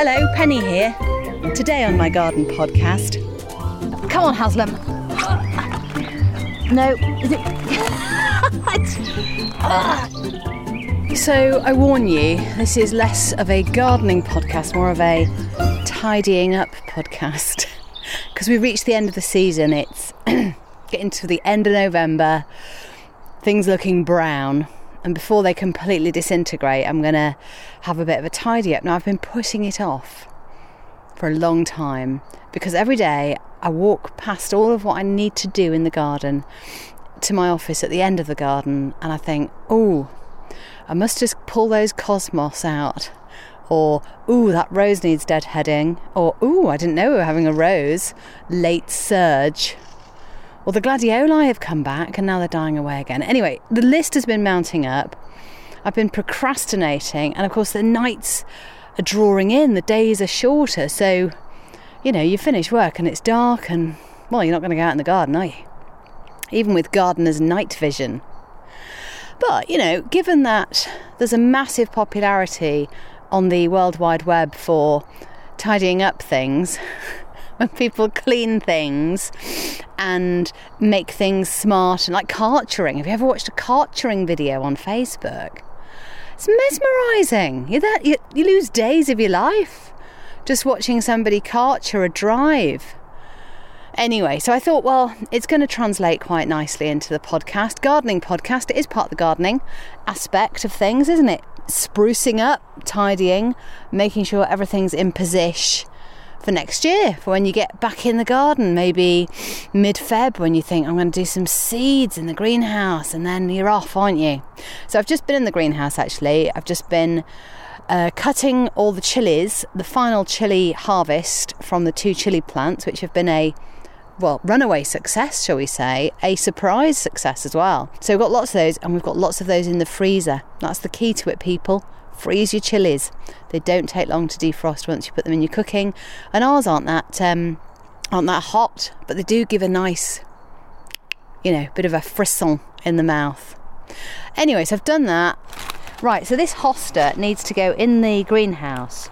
Hello, Penny here. Today on my garden podcast. Come on, Haslam. No, is it? so I warn you, this is less of a gardening podcast, more of a tidying up podcast. Because we've reached the end of the season, it's getting to the end of November, things looking brown and before they completely disintegrate, I'm going to have a bit of a tidy up. Now, I've been putting it off for a long time because every day I walk past all of what I need to do in the garden to my office at the end of the garden and I think, oh, I must just pull those cosmos out. Or, ooh, that rose needs deadheading. Or, ooh, I didn't know we were having a rose. Late surge. Well, the gladioli have come back and now they're dying away again. Anyway, the list has been mounting up. I've been procrastinating, and of course, the nights are drawing in, the days are shorter. So, you know, you finish work and it's dark, and well, you're not going to go out in the garden, are you? Even with gardeners' night vision. But, you know, given that there's a massive popularity on the World Wide Web for tidying up things, when people clean things and make things smart and like karchering. Have you ever watched a karchering video on Facebook? It's mesmerising. You, you, you lose days of your life just watching somebody karcher a drive. Anyway, so I thought, well, it's going to translate quite nicely into the podcast. Gardening podcast, it is part of the gardening aspect of things, isn't it? Sprucing up, tidying, making sure everything's in position for next year, for when you get back in the garden, maybe mid Feb, when you think, I'm going to do some seeds in the greenhouse, and then you're off, aren't you? So I've just been in the greenhouse actually. I've just been uh, cutting all the chilies, the final chili harvest from the two chili plants, which have been a well, runaway success, shall we say, a surprise success as well. So we've got lots of those, and we've got lots of those in the freezer. That's the key to it, people freeze your chilies. They don't take long to defrost once you put them in your cooking, and ours aren't that um, aren't that hot, but they do give a nice, you know, bit of a frisson in the mouth. Anyway, so I've done that. Right, so this hosta needs to go in the greenhouse,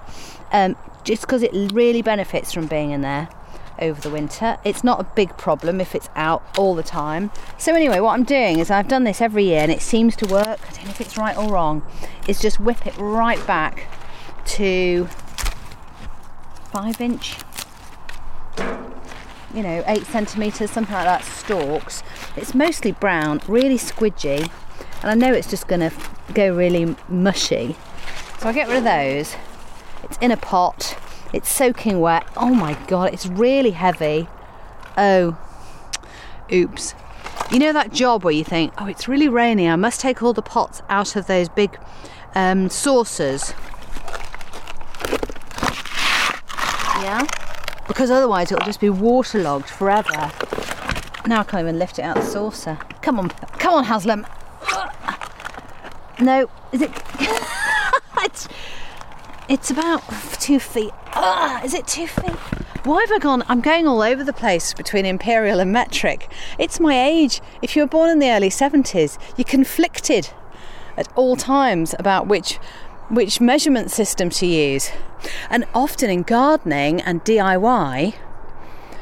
um, just because it really benefits from being in there over the winter. It's not a big problem if it's out all the time. So anyway, what I'm doing is I've done this every year and it seems to work. I don't know if it's right or wrong. Is just whip it right back to five inch, you know, eight centimeters, something like that. Stalks. It's mostly brown, really squidgy, and I know it's just going to go really mushy. So I get rid of those. It's in a pot it's soaking wet. Oh my god, it's really heavy. Oh, oops. You know that job where you think, oh, it's really rainy, I must take all the pots out of those big um, saucers. Yeah? Because otherwise it'll just be waterlogged forever. Now I can't even lift it out of the saucer. Come on, come on, Haslam. No, is it? it's, about two feet. Is it two feet? Why have I gone? I'm going all over the place between imperial and metric. It's my age. If you were born in the early 70s, you're conflicted at all times about which which measurement system to use. And often in gardening and DIY,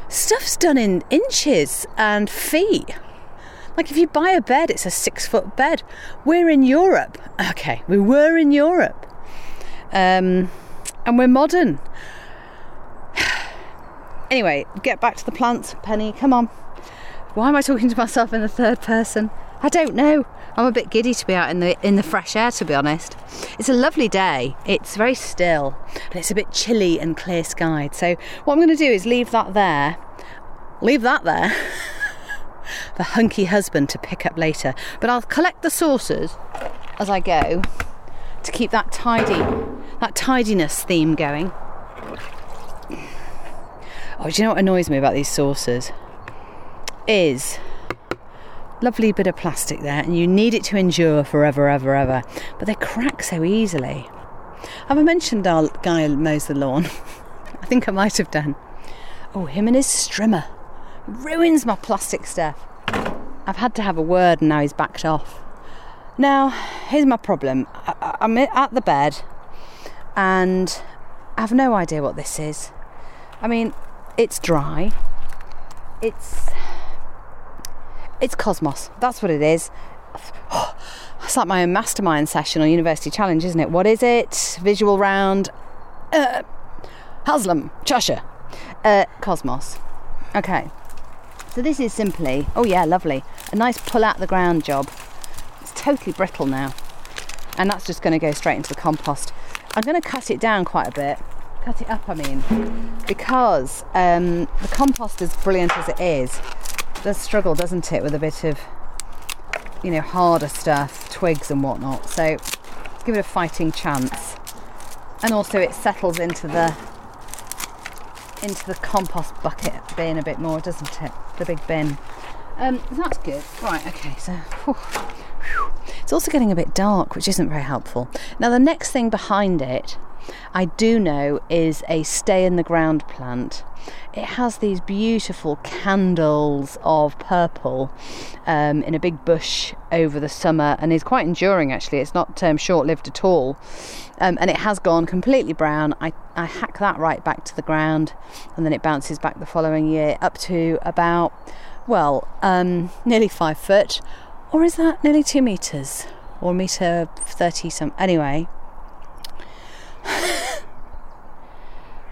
stuff's done in inches and feet. Like if you buy a bed, it's a six foot bed. We're in Europe. Okay, we were in Europe. Um, and we're modern. anyway, get back to the plants, Penny. Come on. Why am I talking to myself in the third person? I don't know. I'm a bit giddy to be out in the in the fresh air to be honest. It's a lovely day. It's very still, but it's a bit chilly and clear skied. So what I'm going to do is leave that there. Leave that there. the hunky husband to pick up later. But I'll collect the saucers as I go to keep that tidy, that tidiness theme going. Oh, do you know what annoys me about these saucers? Is lovely bit of plastic there, and you need it to endure forever, ever, ever. But they crack so easily. Have I mentioned our guy mows the lawn? I think I might have done. Oh, him and his strimmer ruins my plastic stuff. I've had to have a word, and now he's backed off. Now, here's my problem. I, am at the bed and I have no idea what this is. I mean, it's dry. It's it's cosmos. That's what it is. It's like my own mastermind session or University Challenge, isn't it? What is it? Visual round. Uh, Haslam, Cheshire, uh, Cosmos. Okay. So this is simply, oh yeah, lovely. A nice pull out the ground job. It's totally brittle now. And that's just going to go straight into the compost. I'm going to cut it down quite a bit. Cut it up, I mean, because um, the compost, as brilliant as it is, does struggle, doesn't it, with a bit of, you know, harder stuff, twigs and whatnot. So give it a fighting chance. And also, it settles into the into the compost bucket bin a bit more, doesn't it? The big bin. Um, that's good. Right, okay, so whew. It's also getting a bit dark, which isn't very helpful. Now, the next thing behind it, I do know, is a stay in the ground plant. It has these beautiful candles of purple um, in a big bush over the summer and is quite enduring actually. It's not um, short lived at all. Um, and it has gone completely brown. I, I hack that right back to the ground and then it bounces back the following year up to about, well, um, nearly five foot. Or is that nearly two metres? Or metre 30 some. Anyway.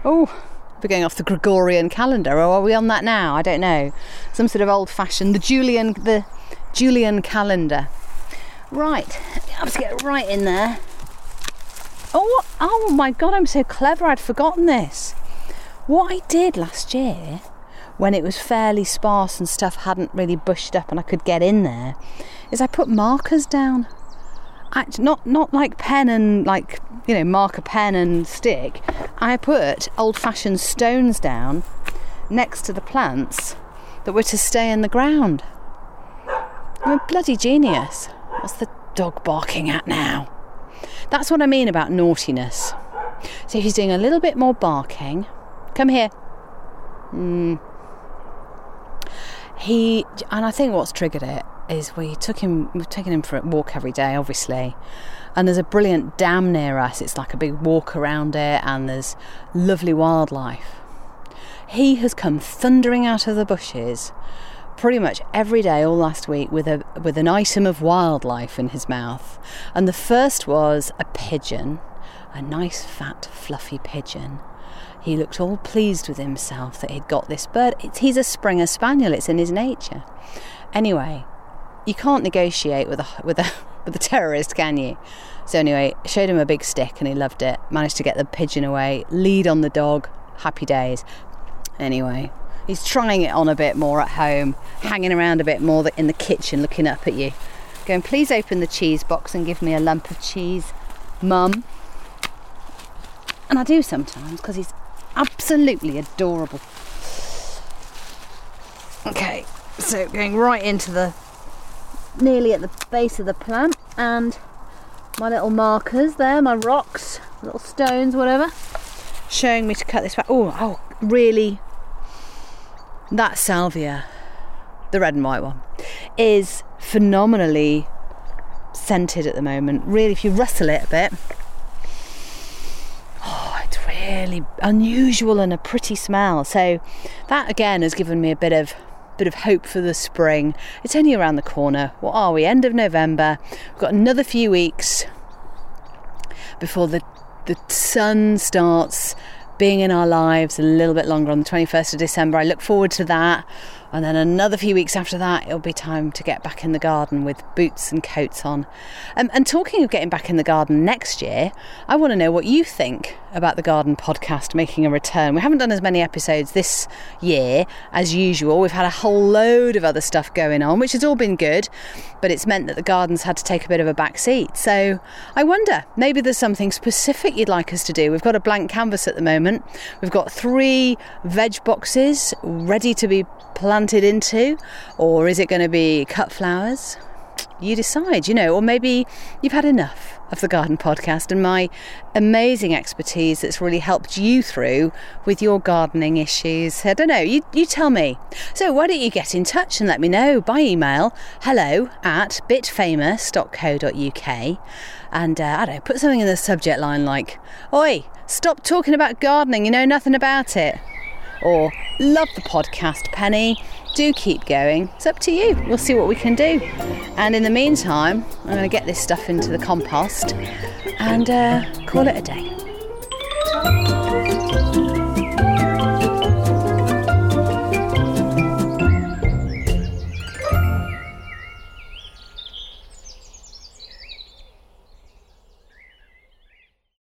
oh, we're going off the Gregorian calendar, or are we on that now? I don't know. Some sort of old-fashioned, the Julian, the Julian calendar. Right, I have to get right in there. Oh, oh my God! I'm so clever. I'd forgotten this. What I did last year, when it was fairly sparse and stuff hadn't really bushed up, and I could get in there, is I put markers down. not not like pen and like you know marker pen and stick. I put old-fashioned stones down next to the plants that were to stay in the ground. I'm a bloody genius. What's the dog barking at now? That's what I mean about naughtiness. So he's doing a little bit more barking. Come here. Mm. He and I think what's triggered it is we took him. We've taken him for a walk every day, obviously. And there's a brilliant dam near us. It's like a big walk around it, and there's lovely wildlife. He has come thundering out of the bushes pretty much every day all last week with a with an item of wildlife in his mouth. And the first was a pigeon, a nice fat fluffy pigeon. He looked all pleased with himself that he'd got this bird. It's, he's a Springer Spaniel. It's in his nature. Anyway, you can't negotiate with a with a with a terrorist, can you? So anyway, showed him a big stick and he loved it. Managed to get the pigeon away. Lead on the dog. Happy days. Anyway, he's trying it on a bit more at home, hanging around a bit more in the kitchen, looking up at you, going, "Please open the cheese box and give me a lump of cheese, Mum." And I do sometimes because he's absolutely adorable. Okay, so going right into the nearly at the base of the plant and my little markers there, my rocks, little stones, whatever, showing me to cut this back. Oh, oh, really? That salvia, the red and white one, is phenomenally scented at the moment. Really, if you rustle it a bit, really unusual and a pretty smell. So that again has given me a bit of bit of hope for the spring. It's only around the corner. What are we? End of November. We've got another few weeks before the the sun starts being in our lives a little bit longer on the 21st of December. I look forward to that. And then another few weeks after that, it'll be time to get back in the garden with boots and coats on. Um, and talking of getting back in the garden next year, I want to know what you think about the Garden podcast making a return. We haven't done as many episodes this year as usual. We've had a whole load of other stuff going on, which has all been good, but it's meant that the gardens had to take a bit of a back seat. So I wonder, maybe there's something specific you'd like us to do. We've got a blank canvas at the moment. We've got three veg boxes ready to be planted into, or is it going to be cut flowers? You decide, you know, or maybe you've had enough of the Garden Podcast and my amazing expertise that's really helped you through with your gardening issues. I don't know, you, you tell me. So why don't you get in touch and let me know by email hello at bitfamous.co.uk and uh, I don't know, put something in the subject line like, Oi, stop talking about gardening, you know nothing about it. Or, love the podcast, Penny do keep going. It's up to you. We'll see what we can do. And in the meantime, I'm going to get this stuff into the compost and uh, call it a day.